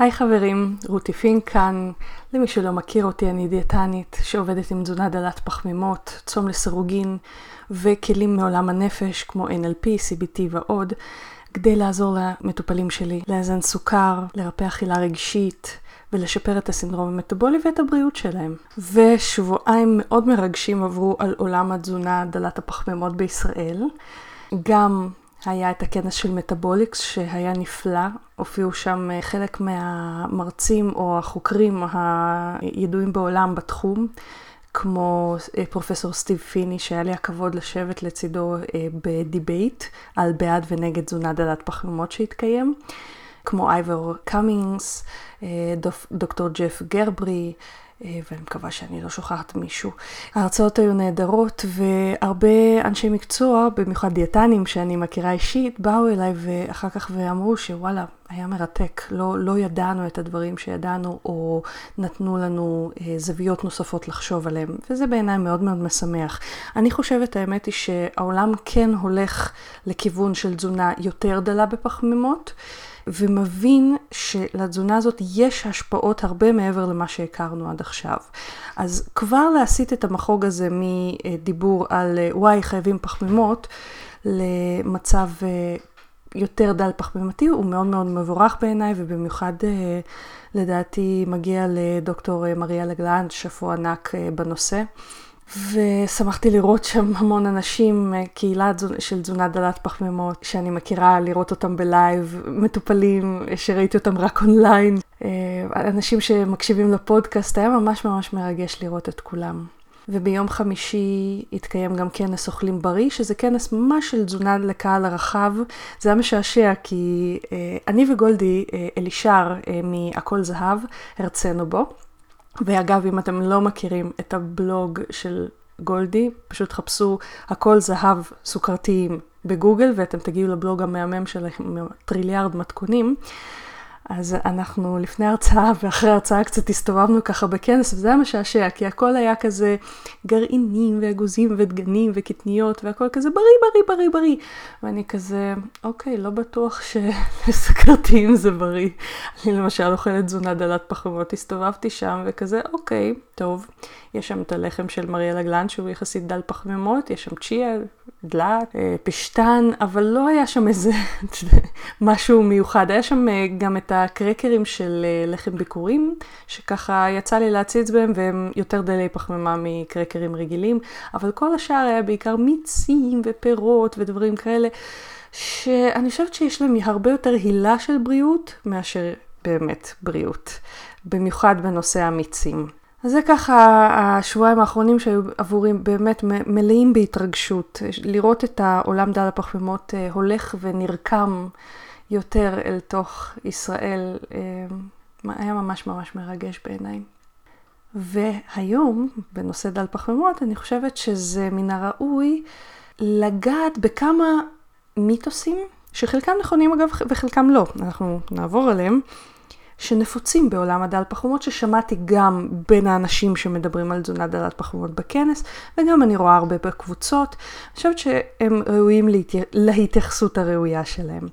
היי חברים, רותי פינק כאן. למי שלא מכיר אותי, אני דיאטנית שעובדת עם תזונה דלת פחמימות, צום לסירוגין וכלים מעולם הנפש כמו NLP, CBT ועוד, כדי לעזור למטופלים שלי לאזן סוכר, לרפא אכילה רגשית ולשפר את הסינדרום המטבולי ואת הבריאות שלהם. ושבועיים מאוד מרגשים עברו על עולם התזונה דלת הפחמימות בישראל. גם היה את הכנס של מטאבוליקס שהיה נפלא, הופיעו שם אה, חלק מהמרצים או החוקרים הידועים בעולם בתחום, כמו אה, פרופסור סטיב פיני, שהיה לי הכבוד לשבת לצידו אה, ב debate על בעד ונגד תזונה דלת פחמימות שהתקיים, כמו אייבור קאמינס, דוקטור ג'ף גרבר, ואני מקווה שאני לא שוכחת מישהו. ההרצאות היו נהדרות, והרבה אנשי מקצוע, במיוחד דיאטנים שאני מכירה אישית, באו אליי ואחר כך ואמרו שוואלה, היה מרתק, לא, לא ידענו את הדברים שידענו, או נתנו לנו אה, זוויות נוספות לחשוב עליהם, וזה בעיניי מאוד מאוד משמח. אני חושבת, האמת היא שהעולם כן הולך לכיוון של תזונה יותר דלה בפחמימות. ומבין שלתזונה הזאת יש השפעות הרבה מעבר למה שהכרנו עד עכשיו. אז כבר להסיט את המחוג הזה מדיבור על וואי חייבים פחמימות למצב אה, יותר דל פחמימתי הוא מאוד מאוד מבורך בעיניי ובמיוחד אה, לדעתי מגיע לדוקטור אה, מריאלה גלנד, שאפו ענק בנושא. ושמחתי לראות שם המון אנשים, אה, קהילה של תזונה דלת פחמימות, שאני מכירה, לראות אותם ב live, מטופלים שראיתי אותם רק אונליין, אה, אנשים שמקשיבים לפודקאסט, היה ממש ממש מרגש לראות את כולם. וביום חמישי התקיים גם כנס אוכלים בריא, שזה כנס ממש של תזונה לקהל הרחב. זה היה משעשע כי אה, אני וגולדי אלישר מהכל זהב הרצינו בו. ואגב, אם אתם לא מכירים את הבלוג של גולדי, פשוט חפשו הכל זהב סוכרתיים בגוגל ואתם תגיעו לבלוג המהמם של טריליארד מתכונים. אז אנחנו לפני הרצאה ואחרי הרצאה קצת הסתובבנו ככה בכנס, וזה היה משעשע, כי הכל היה כזה גרעינים ואגוזים ודגנים וקטניות, והכל כזה בריא, בריא, בריא, בריא. ואני כזה, אוקיי, לא בטוח שסכרתיים זה בריא. אני למשל אוכלת תזונה דלת פחמות, הסתובבתי שם וכזה, אוקיי, טוב. יש שם את הלחם של מריאלה גלן שהוא יחסית דל פחמימות, יש שם צ'יה, דלת, אה, פשטן, אבל לא היה שם איזה משהו מיוחד. היה שם אה, גם את הקרקרים של אה, לחם ביקורים, שככה יצא לי להציץ בהם, והם יותר דלי פחמימה מקרקרים רגילים, אבל כל השאר היה בעיקר מיצים ופירות ודברים כאלה, שאני חושבת שיש להם הרבה יותר הילה של בריאות מאשר באמת בריאות, במיוחד בנושא המיצים. אז זה ככה השבועיים האחרונים שהיו עבורי באמת מלאים בהתרגשות. לראות את העולם דל הפחמימות אה, הולך ונרקם יותר אל תוך ישראל, אה, היה ממש ממש מרגש בעיניי. והיום, בנושא דל פחמימות, אני חושבת שזה מן הראוי לגעת בכמה מיתוסים, שחלקם נכונים אגב וחלקם לא, אנחנו נעבור עליהם, שנפוצים בעולם הדל פחמות, ששמעתי גם בין האנשים שמדברים על תזונה דלת פחמות בכנס, וגם אני רואה הרבה בקבוצות. אני חושבת שהם ראויים להתי... להתייחסות הראויה שלהם.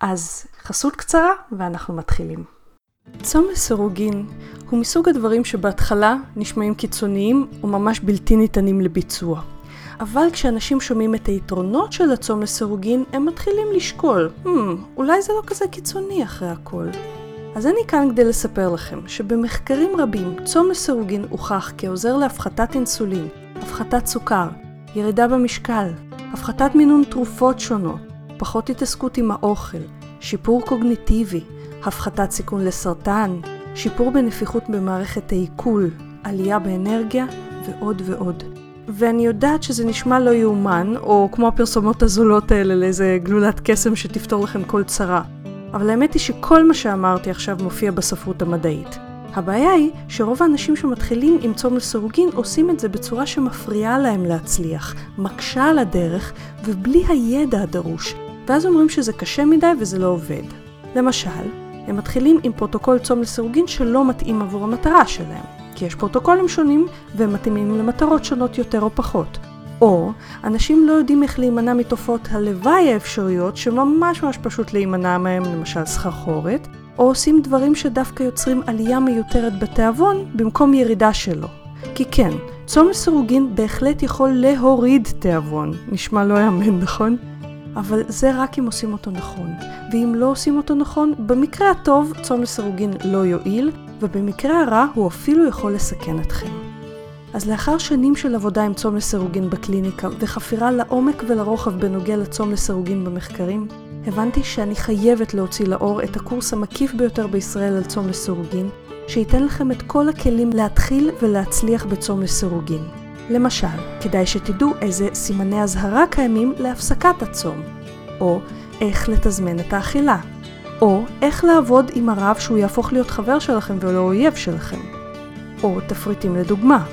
אז חסות קצרה, ואנחנו מתחילים. צום לסירוגין הוא מסוג הדברים שבהתחלה נשמעים קיצוניים וממש בלתי ניתנים לביצוע. אבל כשאנשים שומעים את היתרונות של הצום לסירוגין, הם מתחילים לשקול, hmm, אולי זה לא כזה קיצוני אחרי הכל. אז אני כאן כדי לספר לכם שבמחקרים רבים צום לסירוגין הוכח כעוזר להפחתת אינסולין, הפחתת סוכר, ירידה במשקל, הפחתת מינון תרופות שונות, פחות התעסקות עם האוכל, שיפור קוגניטיבי, הפחתת סיכון לסרטן, שיפור בנפיחות במערכת העיכול, עלייה באנרגיה ועוד ועוד. ואני יודעת שזה נשמע לא יאומן, או כמו הפרסומות הזולות האלה לאיזה גלולת קסם שתפתור לכם כל צרה. אבל האמת היא שכל מה שאמרתי עכשיו מופיע בספרות המדעית. הבעיה היא שרוב האנשים שמתחילים עם צום לסירוגין עושים את זה בצורה שמפריעה להם להצליח, מקשה על הדרך ובלי הידע הדרוש, ואז אומרים שזה קשה מדי וזה לא עובד. למשל, הם מתחילים עם פרוטוקול צום לסירוגין שלא מתאים עבור המטרה שלהם, כי יש פרוטוקולים שונים והם מתאימים למטרות שונות יותר או פחות. או אנשים לא יודעים איך להימנע מתופעות הלוואי האפשריות שממש ממש פשוט להימנע מהם, למשל סחרחורת, או עושים דברים שדווקא יוצרים עלייה מיותרת בתיאבון במקום ירידה שלו. כי כן, צום לסירוגין בהחלט יכול להוריד תיאבון. נשמע לא יאמן, נכון? אבל זה רק אם עושים אותו נכון. ואם לא עושים אותו נכון, במקרה הטוב צום לסירוגין לא יועיל, ובמקרה הרע הוא אפילו יכול לסכן אתכם. אז לאחר שנים של עבודה עם צום לסירוגין בקליניקה וחפירה לעומק ולרוחב בנוגע לצום לסירוגין במחקרים, הבנתי שאני חייבת להוציא לאור את הקורס המקיף ביותר בישראל על צום לסירוגין, שייתן לכם את כל הכלים להתחיל ולהצליח בצום לסירוגין. למשל, כדאי שתדעו איזה סימני אזהרה קיימים להפסקת הצום, או איך לתזמן את האכילה, או איך לעבוד עם הרב שהוא יהפוך להיות חבר שלכם ולא אויב שלכם, או תפריטים לדוגמה,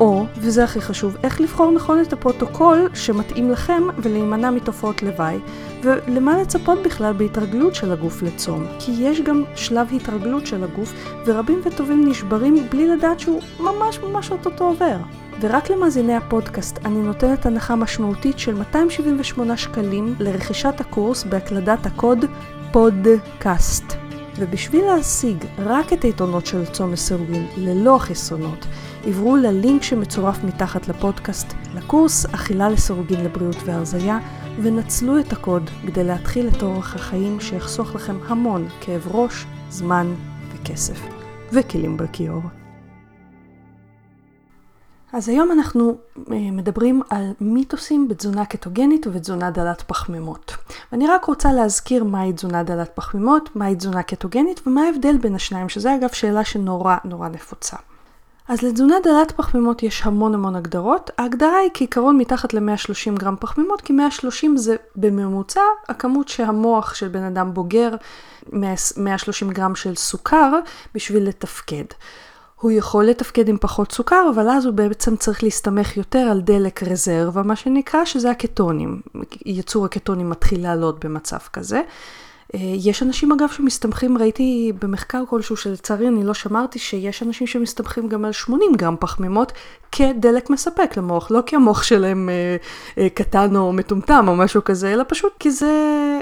או, וזה הכי חשוב, איך לבחור נכון את הפרוטוקול שמתאים לכם ולהימנע מתופעות לוואי, ולמה לצפות בכלל בהתרגלות של הגוף לצום, כי יש גם שלב התרגלות של הגוף, ורבים וטובים נשברים בלי לדעת שהוא ממש ממש אוטוטו עובר. ורק למאזיני הפודקאסט אני נותנת הנחה משמעותית של 278 שקלים לרכישת הקורס בהקלדת הקוד פודקאסט. ובשביל להשיג רק את היתרונות של צום לסירוגין ללא החסרונות, עברו ללינק שמצורף מתחת לפודקאסט לקורס אכילה לסירוגין לבריאות והרזייה ונצלו את הקוד כדי להתחיל את אורח החיים שיחסוך לכם המון כאב ראש, זמן וכסף. וכלים בכיור. אז היום אנחנו אה, מדברים על מיתוסים בתזונה קטוגנית ובתזונה דלת פחמימות. ואני רק רוצה להזכיר מהי תזונה דלת פחמימות, מהי תזונה קטוגנית ומה ההבדל בין השניים, שזה אגב שאלה שנורא נורא נפוצה. אז לתזונה דלת פחמימות יש המון המון הגדרות. ההגדרה היא כעיקרון מתחת ל-130 גרם פחמימות, כי 130 זה בממוצע הכמות שהמוח של בן אדם בוגר 130 גרם של סוכר בשביל לתפקד. הוא יכול לתפקד עם פחות סוכר, אבל אז הוא בעצם צריך להסתמך יותר על דלק רזרבה, מה שנקרא, שזה הקטונים. ייצור הקטונים מתחיל לעלות במצב כזה. אה, יש אנשים אגב שמסתמכים, ראיתי במחקר כלשהו שלצערי אני לא שמרתי, שיש אנשים שמסתמכים גם על 80 גרם פחמימות כדלק מספק למוח, לא כי המוח שלהם אה, אה, קטן או מטומטם או משהו כזה, אלא פשוט כי זה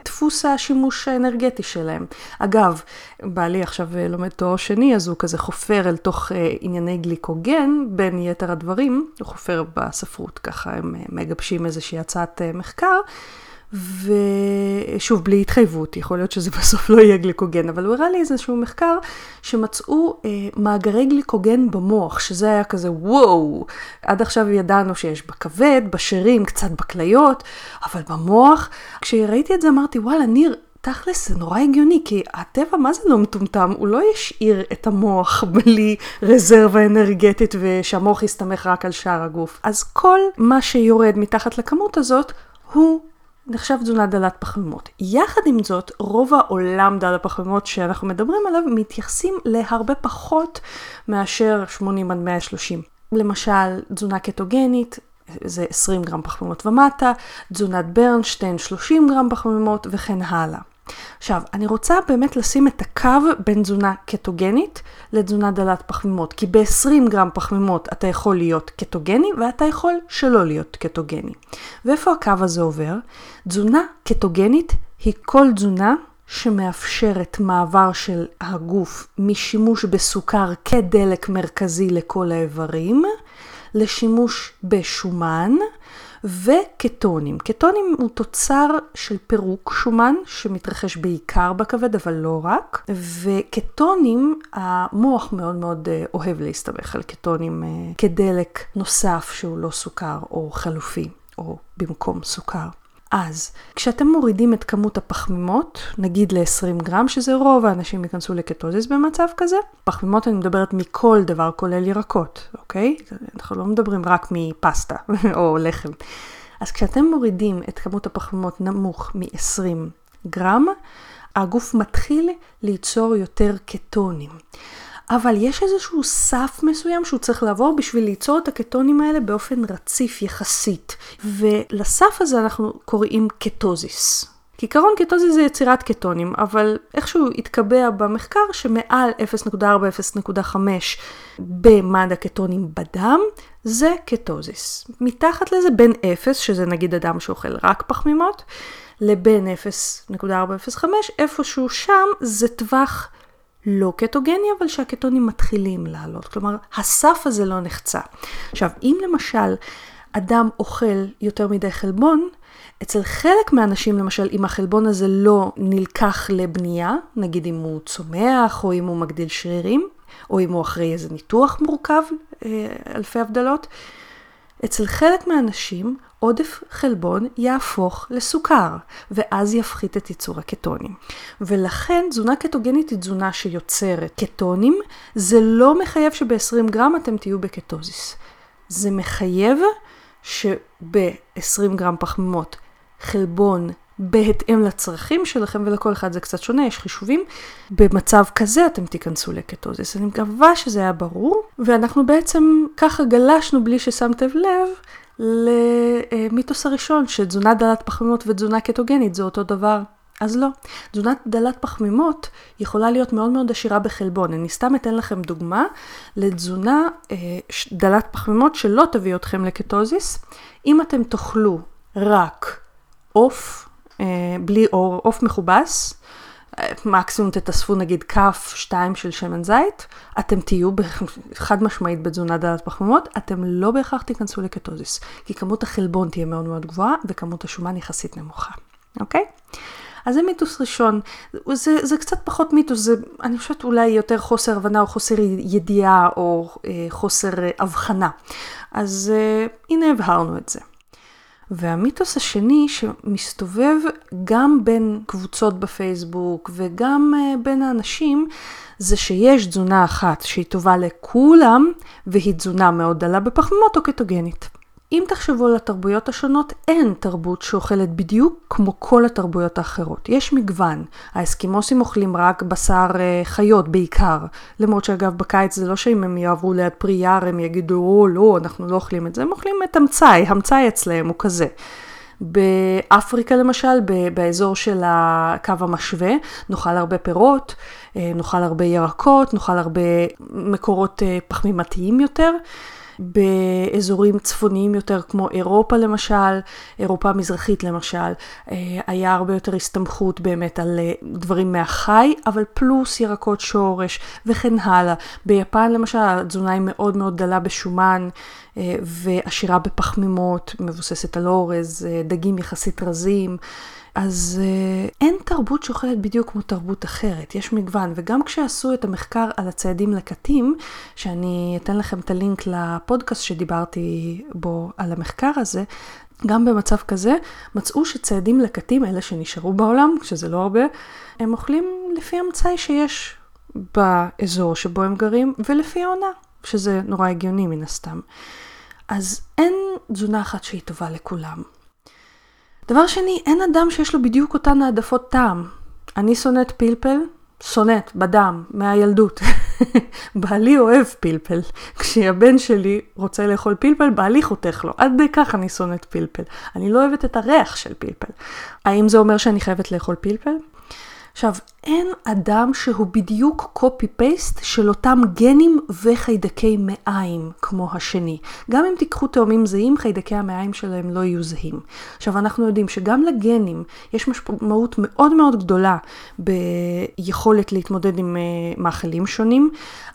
דפוס השימוש האנרגטי שלהם. אגב, בעלי עכשיו אה, לומד תואר שני, אז הוא כזה חופר אל תוך אה, ענייני גליקוגן, בין יתר הדברים, הוא חופר בספרות, ככה הם אה, מגבשים איזושהי הצעת מחקר. ושוב, בלי התחייבות, יכול להיות שזה בסוף לא יהיה גליקוגן, אבל הוא הראה לי איזשהו מחקר שמצאו אה, מאגרי גליקוגן במוח, שזה היה כזה וואו, עד עכשיו ידענו שיש בכבד, בשרירים, קצת בכליות, אבל במוח, כשראיתי את זה אמרתי, וואלה, ניר, תכלס זה נורא הגיוני, כי הטבע מה זה לא מטומטם? הוא לא ישאיר את המוח בלי רזרבה אנרגטית ושהמוח יסתמך רק על שאר הגוף. אז כל מה שיורד מתחת לכמות הזאת הוא נחשב תזונה דלת פחמימות. יחד עם זאת, רוב העולם דל הפחמימות שאנחנו מדברים עליו מתייחסים להרבה פחות מאשר 80 עד 130. למשל, תזונה קטוגנית, זה 20 גרם פחמימות ומטה, תזונת ברנשטיין 30 גרם פחמימות וכן הלאה. עכשיו, אני רוצה באמת לשים את הקו בין תזונה קטוגנית לתזונה דלת פחמימות, כי ב-20 גרם פחמימות אתה יכול להיות קטוגני ואתה יכול שלא להיות קטוגני. ואיפה הקו הזה עובר? תזונה קטוגנית היא כל תזונה שמאפשרת מעבר של הגוף משימוש בסוכר כדלק מרכזי לכל האיברים, לשימוש בשומן, וקטונים. קטונים הוא תוצר של פירוק שומן שמתרחש בעיקר בכבד, אבל לא רק. וקטונים, המוח מאוד מאוד אה, אוהב להסתמך על קטונים אה, כדלק נוסף שהוא לא סוכר או חלופי או במקום סוכר. אז כשאתם מורידים את כמות הפחמימות, נגיד ל-20 גרם, שזה רוב האנשים ייכנסו לקטוזיס במצב כזה, פחמימות אני מדברת מכל דבר, כולל ירקות, אוקיי? אנחנו לא מדברים רק מפסטה או לחם. אז כשאתם מורידים את כמות הפחמימות נמוך מ-20 גרם, הגוף מתחיל ליצור יותר קטונים. אבל יש איזשהו סף מסוים שהוא צריך לעבור בשביל ליצור את הקטונים האלה באופן רציף יחסית. ולסף הזה אנחנו קוראים קטוזיס. כעיקרון קטוזיס זה יצירת קטונים, אבל איכשהו התקבע במחקר שמעל 0.4-0.5 במד הקטונים בדם, זה קטוזיס. מתחת לזה בין 0, שזה נגיד אדם שאוכל רק פחמימות, לבין 0.405, איפשהו שם זה טווח לא קטוגני, אבל שהקטונים מתחילים לעלות. כלומר, הסף הזה לא נחצה. עכשיו, אם למשל אדם אוכל יותר מדי חלבון, אצל חלק מהאנשים, למשל, אם החלבון הזה לא נלקח לבנייה, נגיד אם הוא צומח, או אם הוא מגדיל שרירים, או אם הוא אחרי איזה ניתוח מורכב, אה, אלפי הבדלות, אצל חלק מהאנשים עודף חלבון יהפוך לסוכר, ואז יפחית את ייצור הקטונים. ולכן תזונה קטוגנית היא תזונה שיוצרת קטונים, זה לא מחייב שב-20 גרם אתם תהיו בקטוזיס. זה מחייב שב-20 גרם פחמימות חלבון בהתאם לצרכים שלכם, ולכל אחד זה קצת שונה, יש חישובים. במצב כזה אתם תיכנסו לקטוזיס. אני מקווה שזה היה ברור, ואנחנו בעצם ככה גלשנו בלי ששמתם לב למיתוס הראשון, שתזונה דלת פחמימות ותזונה קטוגנית זה אותו דבר. אז לא. תזונת דלת פחמימות יכולה להיות מאוד מאוד עשירה בחלבון. אני סתם אתן לכם דוגמה לתזונה אה, דלת פחמימות שלא תביא אתכם לקטוזיס. אם אתם תאכלו רק עוף, אה, בלי עוף מכובס, מקסימום תתאספו נגיד כף, שתיים של שמן זית, אתם תהיו חד משמעית בתזונה דלת פחמימות, אתם לא בהכרח תיכנסו לקטוזיס, כי כמות החלבון תהיה מאוד מאוד גבוהה וכמות השומן יחסית נמוכה, אוקיי? אז זה מיתוס ראשון. זה, זה קצת פחות מיתוס, זה אני חושבת אולי יותר חוסר הבנה או חוסר ידיעה או אה, חוסר אה, הבחנה. אז אה, הנה הבהרנו את זה. והמיתוס השני שמסתובב גם בין קבוצות בפייסבוק וגם uh, בין האנשים, זה שיש תזונה אחת שהיא טובה לכולם, והיא תזונה מאוד דלה בפחמימות או קטוגנית. אם תחשבו על התרבויות השונות, אין תרבות שאוכלת בדיוק כמו כל התרבויות האחרות. יש מגוון. האסקימוסים אוכלים רק בשר אה, חיות בעיקר. למרות שאגב בקיץ זה לא שאם הם יעברו ליד פרי יער הם יגידו, או לא, אנחנו לא אוכלים את זה, הם אוכלים את המצאי, המצאי אצלם הוא כזה. באפריקה למשל, באזור של הקו המשווה, נאכל הרבה פירות, אה, נאכל הרבה ירקות, נאכל הרבה מקורות אה, פחמימתיים יותר. באזורים צפוניים יותר כמו אירופה למשל, אירופה המזרחית למשל, אה, היה הרבה יותר הסתמכות באמת על אה, דברים מהחי, אבל פלוס ירקות שורש וכן הלאה. ביפן למשל התזונה היא מאוד מאוד דלה בשומן. אה, ועשירה בפחמימות, מבוססת על אורז, דגים יחסית רזים. אז uh, אין תרבות שאוכלת בדיוק כמו תרבות אחרת, יש מגוון, וגם כשעשו את המחקר על הצעדים לקטים, שאני אתן לכם את הלינק לפודקאסט שדיברתי בו על המחקר הזה, גם במצב כזה מצאו שצעדים לקטים, אלה שנשארו בעולם, שזה לא הרבה, הם אוכלים לפי המצאי שיש באזור שבו הם גרים, ולפי העונה, שזה נורא הגיוני מן הסתם. אז אין תזונה אחת שהיא טובה לכולם. דבר שני, אין אדם שיש לו בדיוק אותן העדפות טעם. אני שונאת פלפל, שונאת, בדם, מהילדות. בעלי אוהב פלפל. כשהבן שלי רוצה לאכול פלפל, בעלי חותך לו. עד כך אני שונאת פלפל. אני לא אוהבת את הריח של פלפל. האם זה אומר שאני חייבת לאכול פלפל? עכשיו, אין אדם שהוא בדיוק copy-paste של אותם גנים וחיידקי מעיים כמו השני. גם אם תיקחו תאומים זהים, חיידקי המעיים שלהם לא יהיו זהים. עכשיו, אנחנו יודעים שגם לגנים יש משמעות מאוד מאוד גדולה ביכולת להתמודד עם uh, מאכלים שונים.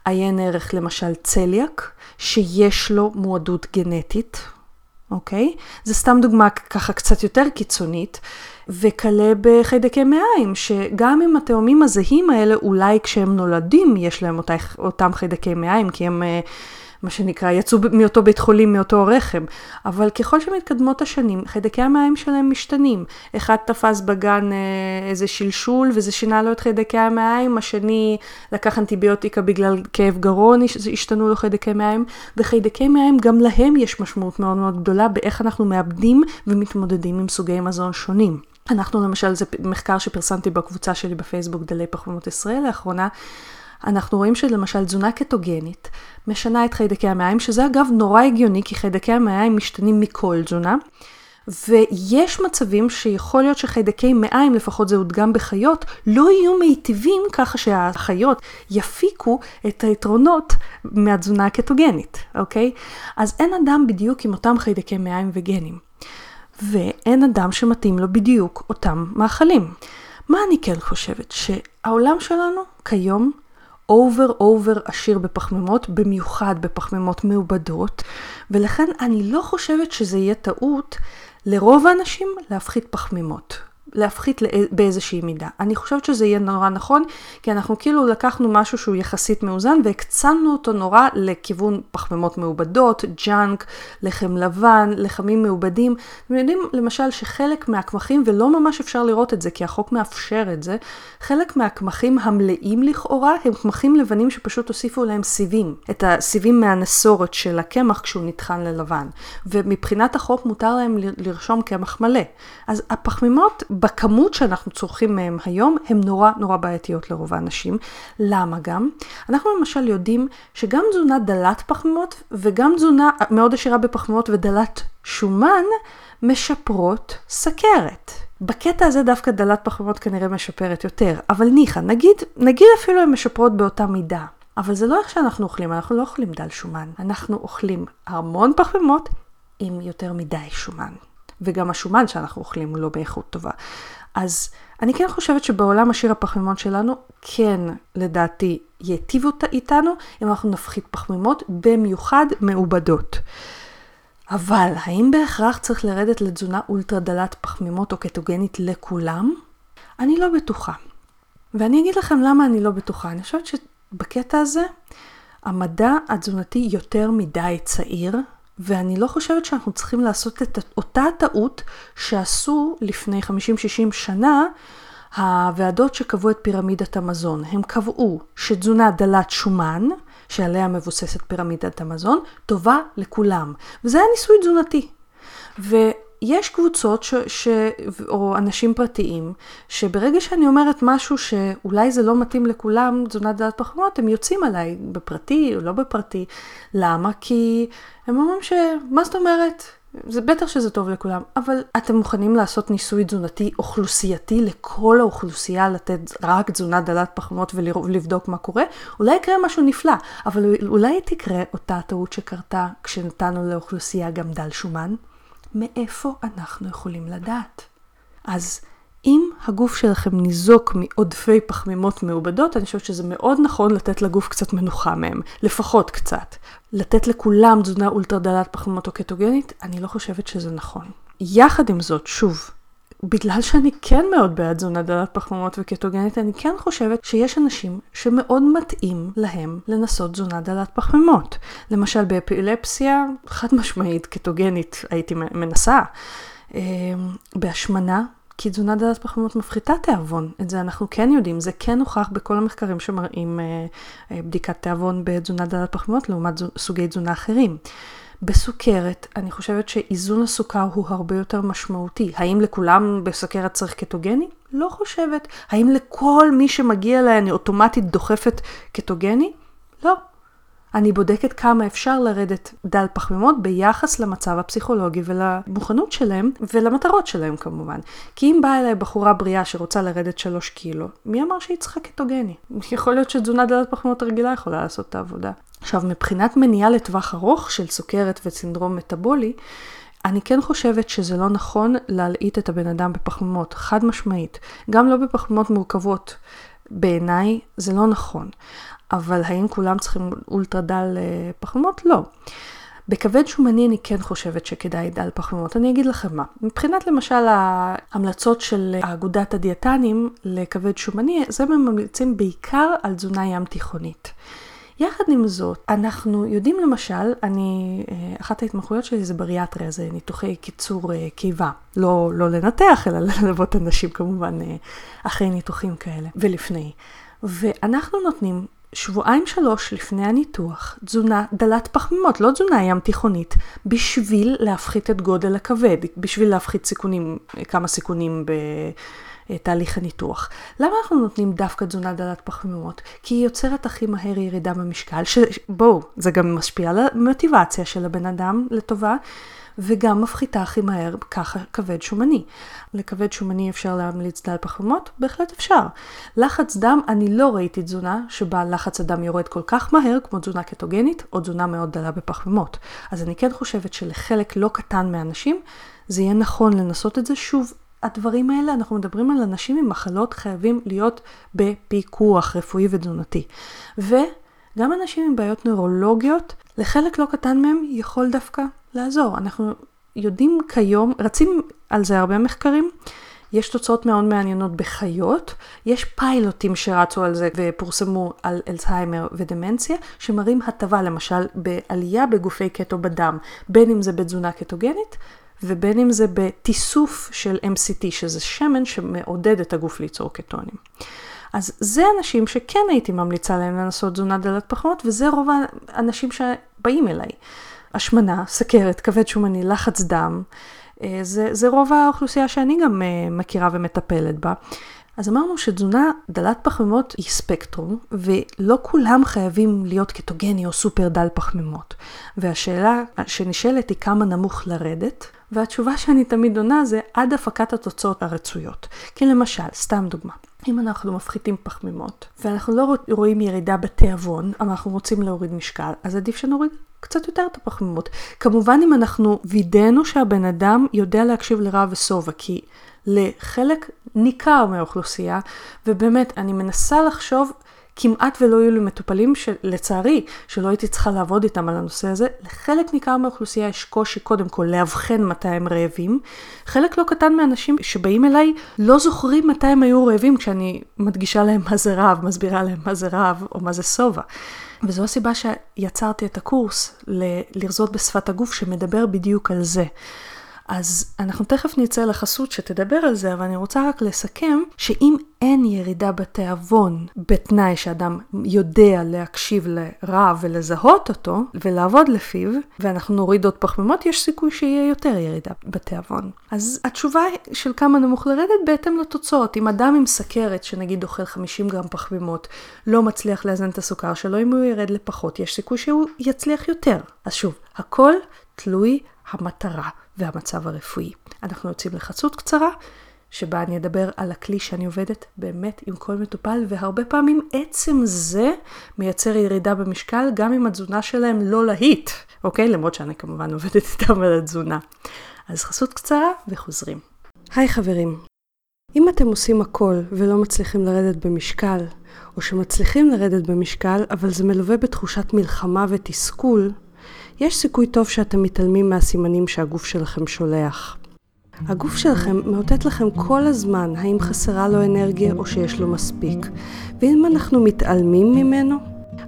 עיין ערך למשל צליאק, שיש לו מועדות גנטית. אוקיי? זה סתם דוגמה ככה קצת יותר קיצונית, וכלה בחיידקי מעיים, שגם אם התאומים הזהים האלה, אולי כשהם נולדים יש להם אותה, אותם חיידקי מעיים, כי הם uh, מה שנקרא, יצאו מאותו בית חולים, מאותו רחם. אבל ככל שמתקדמות השנים, חיידקי המים שלהם משתנים. אחד תפס בגן אה, איזה שלשול וזה שינה לו את חיידקי המים, השני לקח אנטיביוטיקה בגלל כאב גרון, השתנו לו חיידקי מים, וחיידקי מים גם להם יש משמעות מאוד מאוד גדולה באיך אנחנו מאבדים ומתמודדים עם סוגי מזון שונים. אנחנו למשל, זה מחקר שפרסמתי בקבוצה שלי בפייסבוק, דלי פחמימות ישראל לאחרונה, אנחנו רואים שלמשל תזונה קטוגנית משנה את חיידקי המעיים, שזה אגב נורא הגיוני, כי חיידקי המעיים משתנים מכל תזונה. ויש מצבים שיכול להיות שחיידקי מעיים, לפחות זה הודגם בחיות, לא יהיו מיטיבים ככה שהחיות יפיקו את היתרונות מהתזונה הקטוגנית, אוקיי? אז אין אדם בדיוק עם אותם חיידקי מעיים וגנים. ואין אדם שמתאים לו בדיוק אותם מאכלים. מה אני כן חושבת? שהעולם שלנו כיום over over עשיר בפחמימות, במיוחד בפחמימות מעובדות, ולכן אני לא חושבת שזה יהיה טעות לרוב האנשים להפחית פחמימות. להפחית באיזושהי מידה. אני חושבת שזה יהיה נורא נכון, כי אנחנו כאילו לקחנו משהו שהוא יחסית מאוזן והקצנו אותו נורא לכיוון פחמימות מעובדות, ג'אנק, לחם לבן, לחמים מעובדים. אתם יודעים למשל שחלק מהקמחים, ולא ממש אפשר לראות את זה כי החוק מאפשר את זה, חלק מהקמחים המלאים לכאורה הם קמחים לבנים שפשוט הוסיפו להם סיבים. את הסיבים מהנסורת של הקמח כשהוא נטחן ללבן. ומבחינת החוק מותר להם לרשום קמח מלא. אז הפחמימות בכמות שאנחנו צורכים מהם היום, הן נורא נורא בעייתיות לרוב האנשים. למה גם? אנחנו למשל יודעים שגם תזונה דלת פחמימות וגם תזונה מאוד עשירה בפחמימות ודלת שומן משפרות סכרת. בקטע הזה דווקא דלת פחמימות כנראה משפרת יותר, אבל ניחא, נגיד, נגיד אפילו הן משפרות באותה מידה. אבל זה לא איך שאנחנו אוכלים, אנחנו לא אוכלים דל שומן. אנחנו אוכלים המון פחמימות עם יותר מדי שומן. וגם השומן שאנחנו אוכלים הוא לא באיכות טובה. אז אני כן חושבת שבעולם השיר הפחמימות שלנו, כן, לדעתי, ייטיב איתנו אם אנחנו נפחית פחמימות, במיוחד מעובדות. אבל האם בהכרח צריך לרדת לתזונה אולטרה דלת פחמימות או קטוגנית לכולם? אני לא בטוחה. ואני אגיד לכם למה אני לא בטוחה. אני חושבת שבקטע הזה, המדע התזונתי יותר מדי צעיר, ואני לא חושבת שאנחנו צריכים לעשות את אותה טעות שעשו לפני 50-60 שנה הוועדות שקבעו את פירמידת המזון. הם קבעו שתזונה דלת שומן, שעליה מבוססת פירמידת המזון, טובה לכולם. וזה היה ניסוי תזונתי. ו... יש קבוצות ש, ש, או אנשים פרטיים, שברגע שאני אומרת משהו שאולי זה לא מתאים לכולם, תזונת דעת פחמות, הם יוצאים עליי בפרטי או לא בפרטי. למה? כי הם אומרים ש... מה זאת אומרת? זה בטח שזה טוב לכולם, אבל אתם מוכנים לעשות ניסוי תזונתי אוכלוסייתי לכל האוכלוסייה, לתת רק תזונה דלת פחמות ולבדוק מה קורה? אולי יקרה משהו נפלא, אבל אולי תקרה אותה טעות שקרתה כשנתנו לאוכלוסייה גם דל שומן? מאיפה אנחנו יכולים לדעת? אז אם הגוף שלכם ניזוק מעודפי פחמימות מעובדות, אני חושבת שזה מאוד נכון לתת לגוף קצת מנוחה מהם, לפחות קצת. לתת לכולם תזונה אולטרה דלת פחמימות או קטוגנית, אני לא חושבת שזה נכון. יחד עם זאת, שוב, בגלל שאני כן מאוד בעד תזונה דלת פחמימות וקטוגנית, אני כן חושבת שיש אנשים שמאוד מתאים להם לנסות תזונה דלת פחמימות. למשל באפילפסיה, חד משמעית קטוגנית הייתי מנסה. אמ, בהשמנה, כי תזונה דלת פחמימות מפחיתה תיאבון, את זה אנחנו כן יודעים, זה כן הוכח בכל המחקרים שמראים אה, אה, בדיקת תיאבון בתזונה דלת פחמימות לעומת סוגי תזונה אחרים. בסוכרת, אני חושבת שאיזון הסוכר הוא הרבה יותר משמעותי. האם לכולם בסוכרת צריך קטוגני? לא חושבת. האם לכל מי שמגיע אליי אני אוטומטית דוחפת קטוגני? לא. אני בודקת כמה אפשר לרדת דל פחמימות ביחס למצב הפסיכולוגי ולמוכנות שלהם ולמטרות שלהם כמובן. כי אם באה אליי בחורה בריאה שרוצה לרדת שלוש קילו, מי אמר שהיא צריכה קטוגני? יכול להיות שתזונה דלת פחמימות רגילה יכולה לעשות את העבודה. עכשיו, מבחינת מניעה לטווח ארוך של סוכרת וסינדרום מטאבולי, אני כן חושבת שזה לא נכון להלעיט את הבן אדם בפחמימות, חד משמעית. גם לא בפחמימות מורכבות. בעיניי זה לא נכון. אבל האם כולם צריכים אולטרה דל אה, פחמימות? לא. בכבד שומני אני כן חושבת שכדאי דל פחמימות. אני אגיד לכם מה. מבחינת למשל ההמלצות של אגודת הדיאטנים לכבד שומני, אז הם ממליצים בעיקר על תזונה ים תיכונית. יחד עם זאת, אנחנו יודעים למשל, אני, אה, אחת ההתמחויות שלי זה בריאטריה, זה ניתוחי קיצור אה, קיבה. לא, לא לנתח, אלא ללוות אנשים כמובן אה, אחרי ניתוחים כאלה ולפני. ואנחנו נותנים שבועיים שלוש לפני הניתוח תזונה דלת פחמימות, לא תזונה ים תיכונית, בשביל להפחית את גודל הכבד, בשביל להפחית סיכונים, כמה סיכונים ב... תהליך הניתוח. למה אנחנו נותנים דווקא תזונה דלת פחמימות? כי היא יוצרת הכי מהר ירידה במשקל, שבואו, זה גם משפיע על המוטיבציה של הבן אדם לטובה. וגם מפחיתה הכי מהר ככה כבד שומני. לכבד שומני אפשר להמליץ דל פחמימות? בהחלט אפשר. לחץ דם, אני לא ראיתי תזונה שבה לחץ הדם יורד כל כך מהר כמו תזונה קטוגנית או תזונה מאוד דלה בפחמימות. אז אני כן חושבת שלחלק לא קטן מהאנשים זה יהיה נכון לנסות את זה שוב. הדברים האלה, אנחנו מדברים על אנשים עם מחלות חייבים להיות בפיקוח רפואי ותזונתי. וגם אנשים עם בעיות נוירולוגיות, לחלק לא קטן מהם יכול דווקא לעזור. אנחנו יודעים כיום, רצים על זה הרבה מחקרים, יש תוצאות מאוד מעניינות בחיות, יש פיילוטים שרצו על זה ופורסמו על אלצהיימר ודמנציה, שמראים הטבה למשל בעלייה בגופי קטו בדם, בין אם זה בתזונה קטוגנית ובין אם זה בתיסוף של MCT, שזה שמן שמעודד את הגוף ליצור קטונים. אז זה אנשים שכן הייתי ממליצה להם לנסות תזונה דלת פחמות, וזה רוב האנשים שבאים אליי. השמנה, סכרת, כבד שומני, לחץ דם, אה, זה, זה רוב האוכלוסייה שאני גם אה, מכירה ומטפלת בה. אז אמרנו שתזונה דלת פחמימות היא ספקטרום, ולא כולם חייבים להיות קטוגני או סופר דל פחמימות. והשאלה שנשאלת היא כמה נמוך לרדת, והתשובה שאני תמיד עונה זה עד הפקת התוצאות הרצויות. כי למשל, סתם דוגמה, אם אנחנו מפחיתים פחמימות, ואנחנו לא רואים ירידה בתיאבון, אבל אנחנו רוצים להוריד משקל, אז עדיף שנוריד קצת יותר את הפחמימות. כמובן אם אנחנו וידאנו שהבן אדם יודע להקשיב לרע ושובע, כי לחלק ניכר מהאוכלוסייה, ובאמת, אני מנסה לחשוב כמעט ולא היו לי מטופלים, לצערי, שלא הייתי צריכה לעבוד איתם על הנושא הזה. לחלק ניכר מהאוכלוסייה יש קושי קודם כל לאבחן מתי הם רעבים. חלק לא קטן מהאנשים שבאים אליי לא זוכרים מתי הם היו רעבים כשאני מדגישה להם מה זה רעב, מסבירה להם מה זה רעב או מה זה שובע. וזו הסיבה שיצרתי את הקורס לרזות בשפת הגוף שמדבר בדיוק על זה. אז אנחנו תכף נצא לחסות שתדבר על זה, אבל אני רוצה רק לסכם שאם אין ירידה בתיאבון בתנאי שאדם יודע להקשיב לרע ולזהות אותו ולעבוד לפיו, ואנחנו נוריד עוד פחמימות, יש סיכוי שיהיה יותר ירידה בתיאבון. אז התשובה של כמה נמוך לרדת בהתאם לתוצאות. אם אדם עם סכרת, שנגיד אוכל 50 גרם פחמימות, לא מצליח לאזן את הסוכר שלו, אם הוא ירד לפחות, יש סיכוי שהוא יצליח יותר. אז שוב, הכל תלוי המטרה. והמצב הרפואי. אנחנו יוצאים לחסות קצרה, שבה אני אדבר על הכלי שאני עובדת באמת עם כל מטופל, והרבה פעמים עצם זה מייצר ירידה במשקל, גם אם התזונה שלהם לא להיט, אוקיי? למרות שאני כמובן עובדת איתם על התזונה. אז חסות קצרה וחוזרים. היי חברים, אם אתם עושים הכל ולא מצליחים לרדת במשקל, או שמצליחים לרדת במשקל, אבל זה מלווה בתחושת מלחמה ותסכול, יש סיכוי טוב שאתם מתעלמים מהסימנים שהגוף שלכם שולח. הגוף שלכם מאותת לכם כל הזמן האם חסרה לו אנרגיה או שיש לו מספיק. ואם אנחנו מתעלמים ממנו,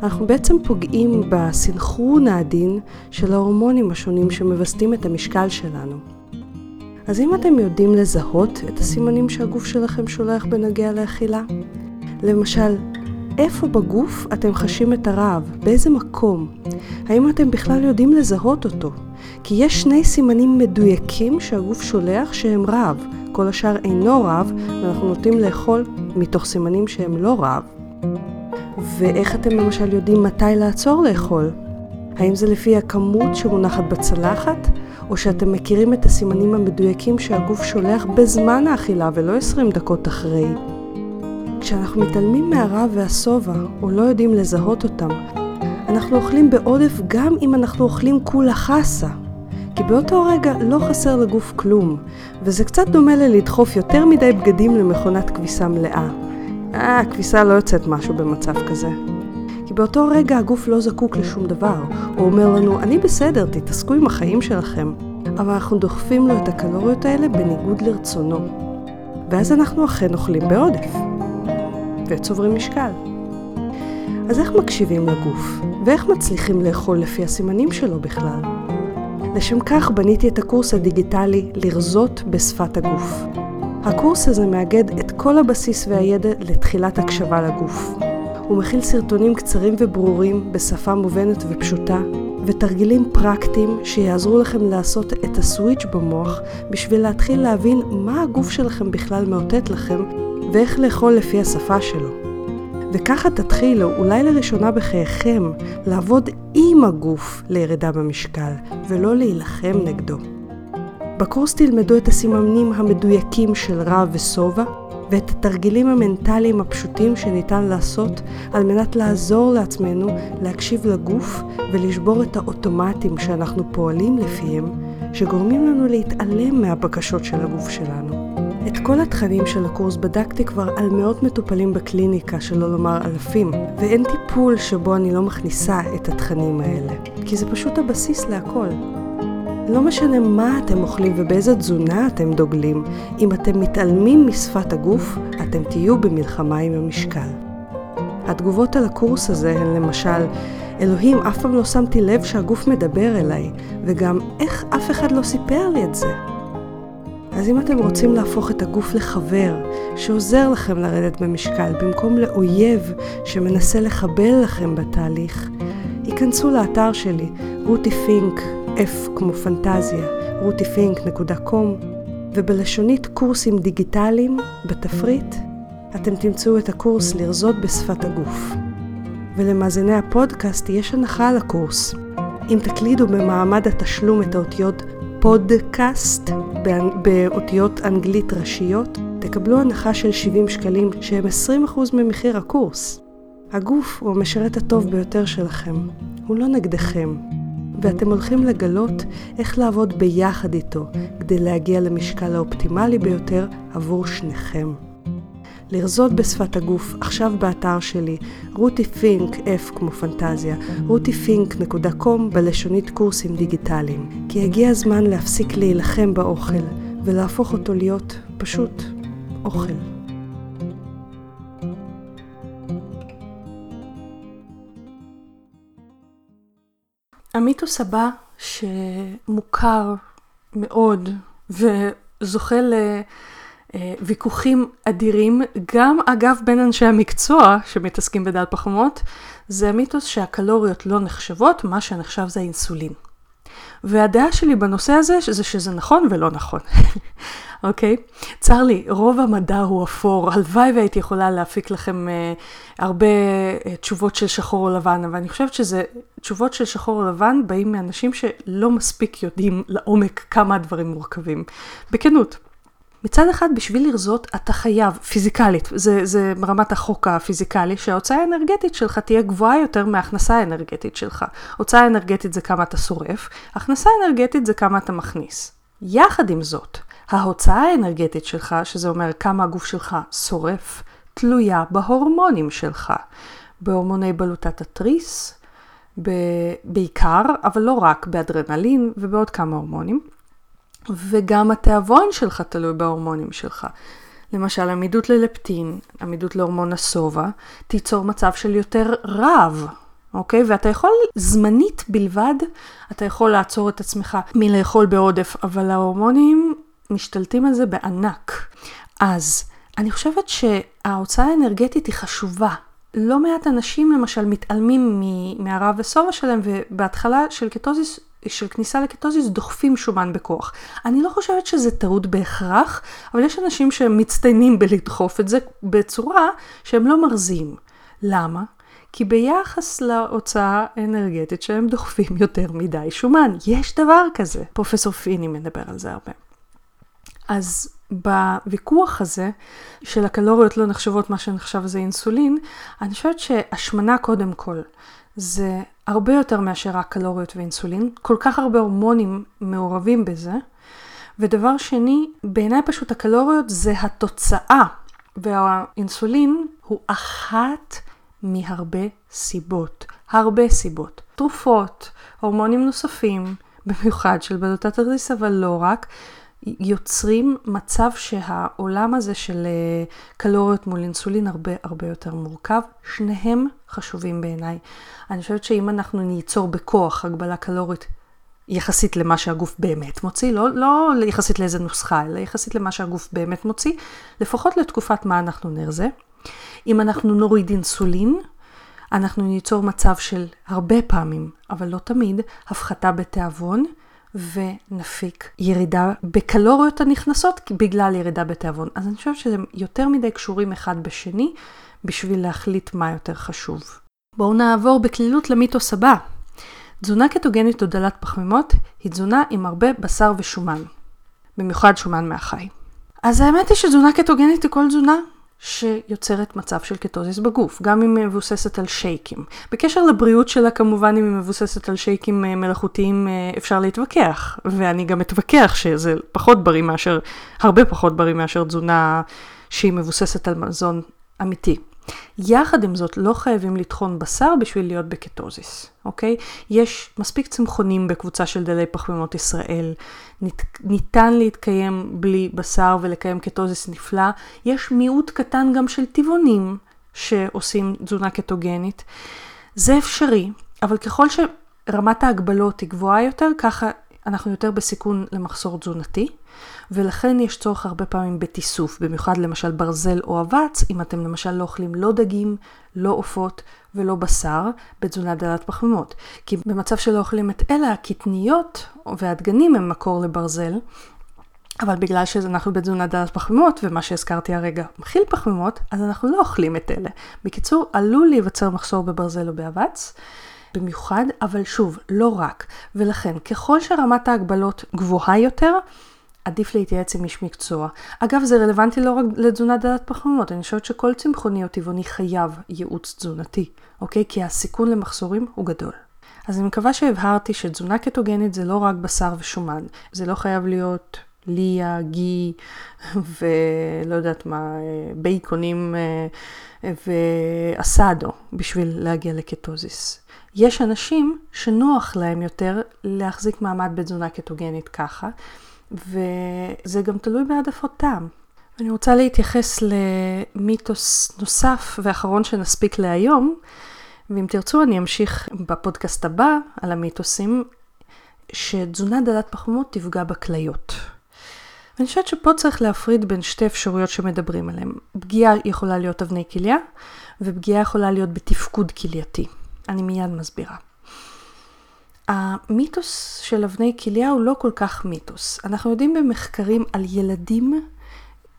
אנחנו בעצם פוגעים בסנכרון העדין של ההורמונים השונים שמווסתים את המשקל שלנו. אז אם אתם יודעים לזהות את הסימנים שהגוף שלכם שולח בנוגע לאכילה, למשל, איפה בגוף אתם חשים את הרעב? באיזה מקום? האם אתם בכלל יודעים לזהות אותו? כי יש שני סימנים מדויקים שהגוף שולח שהם רעב. כל השאר אינו רעב, ואנחנו נוטים לאכול מתוך סימנים שהם לא רעב. ואיך אתם למשל יודעים מתי לעצור לאכול? האם זה לפי הכמות שמונחת בצלחת, או שאתם מכירים את הסימנים המדויקים שהגוף שולח בזמן האכילה ולא 20 דקות אחרי? כשאנחנו מתעלמים מהרע והשובע, או לא יודעים לזהות אותם, אנחנו אוכלים בעודף גם אם אנחנו אוכלים כולה חסה. כי באותו רגע לא חסר לגוף כלום, וזה קצת דומה ללדחוף יותר מדי בגדים למכונת כביסה מלאה. אה, הכביסה לא יוצאת משהו במצב כזה. כי באותו רגע הגוף לא זקוק לשום דבר. הוא אומר לנו, אני בסדר, תתעסקו עם החיים שלכם. אבל אנחנו דוחפים לו את הקלוריות האלה בניגוד לרצונו. ואז אנחנו אכן אוכלים בעודף. וצוברים משקל. אז איך מקשיבים לגוף? ואיך מצליחים לאכול לפי הסימנים שלו בכלל? לשם כך בניתי את הקורס הדיגיטלי לרזות בשפת הגוף. הקורס הזה מאגד את כל הבסיס והידע לתחילת הקשבה לגוף. הוא מכיל סרטונים קצרים וברורים בשפה מובנת ופשוטה, ותרגילים פרקטיים שיעזרו לכם לעשות את הסוויץ' במוח בשביל להתחיל להבין מה הגוף שלכם בכלל מאותת לכם ואיך לאכול לפי השפה שלו. וככה תתחילו, אולי לראשונה בחייכם, לעבוד עם הגוף לירידה במשקל, ולא להילחם נגדו. בקורס תלמדו את הסימנים המדויקים של רע ושובע, ואת התרגילים המנטליים הפשוטים שניתן לעשות על מנת לעזור לעצמנו להקשיב לגוף ולשבור את האוטומטים שאנחנו פועלים לפיהם, שגורמים לנו להתעלם מהבקשות של הגוף שלנו. את כל התכנים של הקורס בדקתי כבר על מאות מטופלים בקליניקה, שלא לומר אלפים, ואין טיפול שבו אני לא מכניסה את התכנים האלה, כי זה פשוט הבסיס להכל. לא משנה מה אתם אוכלים ובאיזה תזונה אתם דוגלים, אם אתם מתעלמים משפת הגוף, אתם תהיו במלחמה עם המשקל. התגובות על הקורס הזה הן למשל, אלוהים, אף פעם לא שמתי לב שהגוף מדבר אליי, וגם איך אף אחד לא סיפר לי את זה. אז אם אתם רוצים להפוך את הגוף לחבר שעוזר לכם לרדת במשקל במקום לאויב שמנסה לחבל לכם בתהליך, היכנסו לאתר שלי, רותי פינק, F כמו פנטזיה, rutifink.com, ובלשונית קורסים דיגיטליים, בתפריט, אתם תמצאו את הקורס לרזות בשפת הגוף. ולמאזיני הפודקאסט יש הנחה על הקורס. אם תקלידו במעמד התשלום את האותיות פודקאסט באותיות אנגלית ראשיות, תקבלו הנחה של 70 שקלים שהם 20% ממחיר הקורס. הגוף הוא המשרת הטוב ביותר שלכם, הוא לא נגדכם. ואתם הולכים לגלות איך לעבוד ביחד איתו כדי להגיע למשקל האופטימלי ביותר עבור שניכם. לרזות בשפת הגוף, עכשיו באתר שלי, רותי פינק, F כמו פנטזיה, rutifink.com בלשונית קורסים דיגיטליים. כי הגיע הזמן להפסיק להילחם באוכל, ולהפוך אותו להיות פשוט אוכל. המיתוס הבא שמוכר מאוד וזוכה לוויכוחים אדירים, גם אגב בין אנשי המקצוע שמתעסקים בדעת פחמות, זה המיתוס שהקלוריות לא נחשבות, מה שנחשב זה האינסולין. והדעה שלי בנושא הזה זה שזה נכון ולא נכון. אוקיי? okay? צר לי, רוב המדע הוא אפור, הלוואי והייתי יכולה להפיק לכם uh, הרבה uh, תשובות של שחור או לבן, אבל אני חושבת שזה, תשובות של שחור או לבן באים מאנשים שלא מספיק יודעים לעומק כמה הדברים מורכבים. בכנות. מצד אחד, בשביל לרזות, אתה חייב, פיזיקלית, זה, זה ברמת החוק הפיזיקלי, שההוצאה האנרגטית שלך תהיה גבוהה יותר מההכנסה האנרגטית שלך. הוצאה אנרגטית זה כמה אתה שורף, הכנסה אנרגטית זה כמה אתה מכניס. יחד עם זאת, ההוצאה האנרגטית שלך, שזה אומר כמה הגוף שלך שורף, תלויה בהורמונים שלך. בהורמוני בלוטת התריס, ב- בעיקר, אבל לא רק, באדרנלין ובעוד כמה הורמונים. וגם התיאבון שלך תלוי בהורמונים שלך. למשל עמידות ללפטין, עמידות להורמון השובע, תיצור מצב של יותר רעב, אוקיי? ואתה יכול זמנית בלבד, אתה יכול לעצור את עצמך מלאכול בעודף, אבל ההורמונים משתלטים על זה בענק. אז אני חושבת שההוצאה האנרגטית היא חשובה. לא מעט אנשים למשל מתעלמים מהרעב ושובע שלהם, ובהתחלה של קטוזיס של כניסה לקטוזיס דוחפים שומן בכוח. אני לא חושבת שזה טעות בהכרח, אבל יש אנשים שמצטיינים בלדחוף את זה בצורה שהם לא מרזים. למה? כי ביחס להוצאה האנרגטית שהם דוחפים יותר מדי שומן. יש דבר כזה. פרופסור פיני מדבר על זה הרבה. אז בוויכוח הזה של הקלוריות לא נחשבות מה שנחשב זה אינסולין, אני חושבת שהשמנה קודם כל זה הרבה יותר מאשר רק קלוריות ואינסולין, כל כך הרבה הורמונים מעורבים בזה. ודבר שני, בעיניי פשוט הקלוריות זה התוצאה, והאינסולין הוא אחת מהרבה סיבות, הרבה סיבות. תרופות, הורמונים נוספים, במיוחד של בלוטת הריס, אבל לא רק, יוצרים מצב שהעולם הזה של אה, קלוריות מול אינסולין הרבה הרבה יותר מורכב. שניהם חשובים בעיניי. אני חושבת שאם אנחנו ניצור בכוח הגבלה קלורית יחסית למה שהגוף באמת מוציא, לא, לא יחסית לאיזה נוסחה, אלא יחסית למה שהגוף באמת מוציא, לפחות לתקופת מה אנחנו נרזה. אם אנחנו נוריד אינסולין, אנחנו ניצור מצב של הרבה פעמים, אבל לא תמיד, הפחתה בתיאבון, ונפיק ירידה בקלוריות הנכנסות בגלל ירידה בתיאבון. אז אני חושבת שהם יותר מדי קשורים אחד בשני בשביל להחליט מה יותר חשוב. בואו נעבור בקלילות למיתוס הבא. תזונה קטוגנית או דלת פחמימות היא תזונה עם הרבה בשר ושומן, במיוחד שומן מהחי. אז האמת היא שתזונה קטוגנית היא כל תזונה שיוצרת מצב של קטוזיס בגוף, גם אם היא מבוססת על שייקים. בקשר לבריאות שלה כמובן אם היא מבוססת על שייקים אה, מלאכותיים אה, אפשר להתווכח, ואני גם אתווכח שזה פחות בריא מאשר, הרבה פחות בריא מאשר תזונה שהיא מבוססת על מזון אמיתי. יחד עם זאת, לא חייבים לטחון בשר בשביל להיות בקטוזיס, אוקיי? יש מספיק צמחונים בקבוצה של דלי פחמימות ישראל. ניתן ניתן להתקיים בלי בשר ולקיים קטוזיס נפלא. יש מיעוט קטן גם של טבעונים שעושים תזונה קטוגנית. זה אפשרי, אבל ככל שרמת ההגבלות היא גבוהה יותר, ככה אנחנו יותר בסיכון למחסור תזונתי. ולכן יש צורך הרבה פעמים בתיסוף, במיוחד למשל ברזל או אבץ, אם אתם למשל לא אוכלים לא דגים, לא עופות ולא בשר, בתזונה דלת פחמימות. כי במצב שלא אוכלים את אלה, הקטניות והדגנים הם מקור לברזל, אבל בגלל שאנחנו בתזונה דלת פחמימות, ומה שהזכרתי הרגע מכיל פחמימות, אז אנחנו לא אוכלים את אלה. בקיצור, עלול להיווצר מחסור בברזל או באבץ. במיוחד, אבל שוב, לא רק. ולכן, ככל שרמת ההגבלות גבוהה יותר, עדיף להתייעץ עם איש מקצוע. אגב, זה רלוונטי לא רק לתזונה דלת פחמימות, אני חושבת שכל צמחוני או טבעוני חייב ייעוץ תזונתי, אוקיי? כי הסיכון למחסורים הוא גדול. אז אני מקווה שהבהרתי שתזונה קטוגנית זה לא רק בשר ושומן, זה לא חייב להיות ליה, גי ולא יודעת מה, בייקונים אה, ואסדו בשביל להגיע לקטוזיס. יש אנשים שנוח להם יותר להחזיק מעמד בתזונה קטוגנית ככה, וזה גם תלוי בהעדפות טעם. אני רוצה להתייחס למיתוס נוסף ואחרון שנספיק להיום, ואם תרצו אני אמשיך בפודקאסט הבא על המיתוסים, שתזונה דלת פחמות תפגע בכליות. ואני חושבת שפה צריך להפריד בין שתי אפשרויות שמדברים עליהן. פגיעה יכולה להיות אבני כליה, ופגיעה יכולה להיות בתפקוד כלייתי. אני מיד מסבירה. המיתוס של אבני כליה הוא לא כל כך מיתוס. אנחנו יודעים במחקרים על ילדים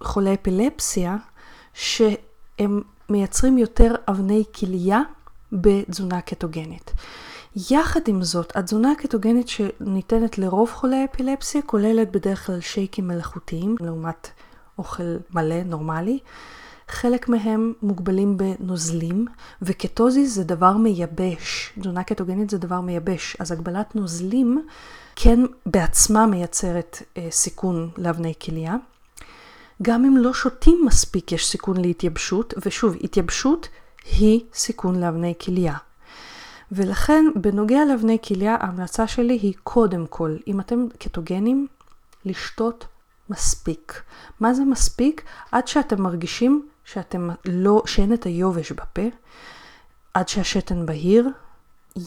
חולי אפילפסיה, שהם מייצרים יותר אבני כליה בתזונה קטוגנית. יחד עם זאת, התזונה הקטוגנית שניתנת לרוב חולי אפילפסיה כוללת בדרך כלל שייקים מלאכותיים לעומת אוכל מלא, נורמלי. חלק מהם מוגבלים בנוזלים, וקטוזיס זה דבר מייבש. תזונה קטוגנית זה דבר מייבש, אז הגבלת נוזלים כן בעצמה מייצרת אה, סיכון לאבני כליה. גם אם לא שותים מספיק יש סיכון להתייבשות, ושוב, התייבשות היא סיכון לאבני כליה. ולכן בנוגע לאבני כליה ההמלצה שלי היא קודם כל, אם אתם קטוגנים, לשתות מספיק. מה זה מספיק? עד שאתם מרגישים שאתם לא, שאין את היובש בפה, עד שהשתן בהיר.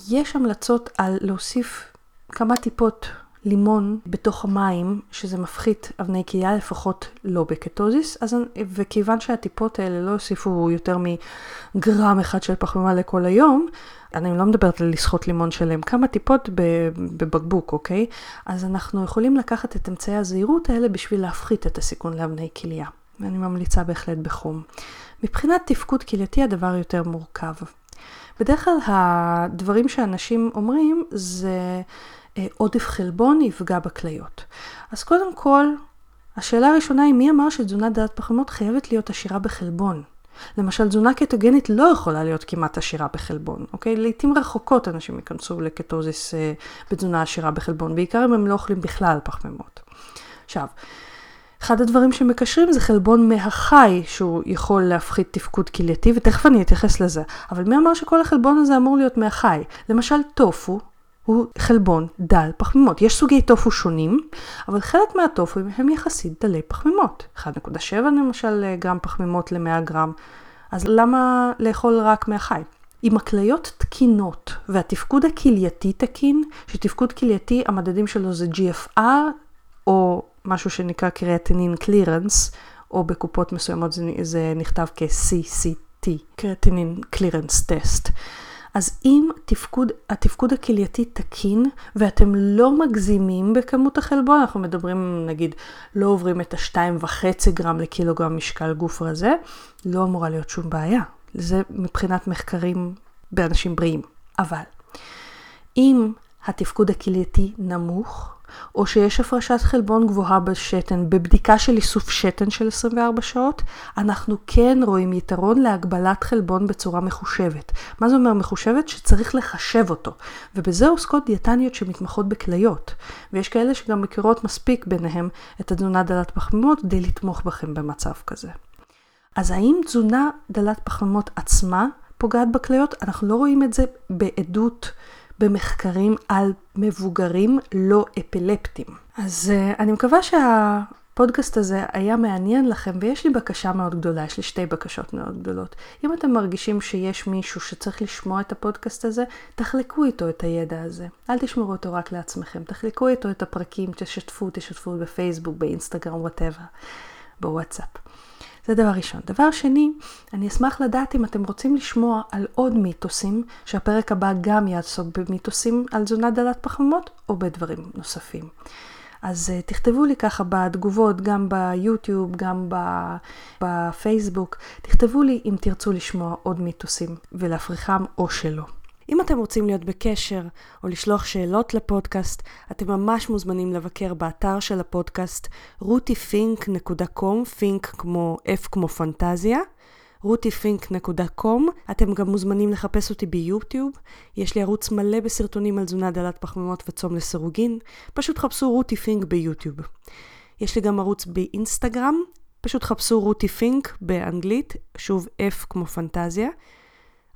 יש המלצות על להוסיף כמה טיפות לימון בתוך המים, שזה מפחית אבני קהייה, לפחות לא בקטוזיס, אז, וכיוון שהטיפות האלה לא הוסיפו יותר מגרם אחד של פחמימה לכל היום, אני לא מדברת על לסחוט לימון שלם, כמה טיפות בבקבוק, אוקיי? אז אנחנו יכולים לקחת את אמצעי הזהירות האלה בשביל להפחית את הסיכון לאבני כליה. ואני ממליצה בהחלט בחום. מבחינת תפקוד כלייתי הדבר יותר מורכב. בדרך כלל הדברים שאנשים אומרים זה אה, עודף חלבון יפגע בכליות. אז קודם כל, השאלה הראשונה היא מי אמר שתזונה דלת פחמימות חייבת להיות עשירה בחלבון? למשל, תזונה קטוגנית לא יכולה להיות כמעט עשירה בחלבון, אוקיי? לעתים רחוקות אנשים ייכנסו לקטוזיס אה, בתזונה עשירה בחלבון, בעיקר אם הם לא אוכלים בכלל פחמימות. עכשיו, אחד הדברים שמקשרים זה חלבון מהחי שהוא יכול להפחית תפקוד כלייתי, ותכף אני אתייחס לזה. אבל מי אמר שכל החלבון הזה אמור להיות מהחי? למשל טופו הוא חלבון דל פחמימות. יש סוגי טופו שונים, אבל חלק מהטופו הם יחסית דלי פחמימות. 1.7 למשל גרם פחמימות ל-100 גרם, אז למה לאכול רק מהחי? אם הכליות תקינות והתפקוד הכלייתי תקין, שתפקוד כלייתי המדדים שלו זה GFR או משהו שנקרא קריאטינין קלירנס, או בקופות מסוימות זה, זה נכתב כ-CCT, קריאטינין קלירנס טסט. אז אם תפקוד, התפקוד הכלייתי תקין ואתם לא מגזימים בכמות החלבון, אנחנו מדברים נגיד לא עוברים את ה-2.5 גרם לקילוגרם משקל גוף רזה, לא אמורה להיות שום בעיה. זה מבחינת מחקרים באנשים בריאים. אבל אם התפקוד הכלייתי נמוך, או שיש הפרשת חלבון גבוהה בשתן, בבדיקה של איסוף שתן של 24 שעות, אנחנו כן רואים יתרון להגבלת חלבון בצורה מחושבת. מה זה אומר מחושבת? שצריך לחשב אותו. ובזה עוסקות דיאטניות שמתמחות בכליות. ויש כאלה שגם מכירות מספיק ביניהם את התזונה דלת פחמימות כדי לתמוך בכם במצב כזה. אז האם תזונה דלת פחמימות עצמה פוגעת בכליות? אנחנו לא רואים את זה בעדות במחקרים על מבוגרים לא אפילפטיים. אז אה, אני מקווה שהפודקאסט הזה היה מעניין לכם, ויש לי בקשה מאוד גדולה, יש לי שתי בקשות מאוד גדולות. אם אתם מרגישים שיש מישהו שצריך לשמוע את הפודקאסט הזה, תחלקו איתו את הידע הזה. אל תשמרו אותו רק לעצמכם, תחלקו איתו את הפרקים, תשתפו, תשתפו בפייסבוק, באינסטגרם, whatever, בוואטסאפ. זה דבר ראשון. דבר שני, אני אשמח לדעת אם אתם רוצים לשמוע על עוד מיתוסים, שהפרק הבא גם יעסוק במיתוסים על תזונה דלת פחמימות, או בדברים נוספים. אז uh, תכתבו לי ככה בתגובות, גם ביוטיוב, גם בפייסבוק, תכתבו לי אם תרצו לשמוע עוד מיתוסים ולהפריכם או שלא. אם אתם רוצים להיות בקשר או לשלוח שאלות לפודקאסט, אתם ממש מוזמנים לבקר באתר של הפודקאסט rutifink.com, פינק כמו F כמו פנטזיה, rutifink.com. אתם גם מוזמנים לחפש אותי ביוטיוב, יש לי ערוץ מלא בסרטונים על תזונה דלת פחמימות וצום לסירוגין, פשוט חפשו רוטיפינק ביוטיוב. יש לי גם ערוץ באינסטגרם, פשוט חפשו רוטיפינק באנגלית, שוב F כמו פנטזיה.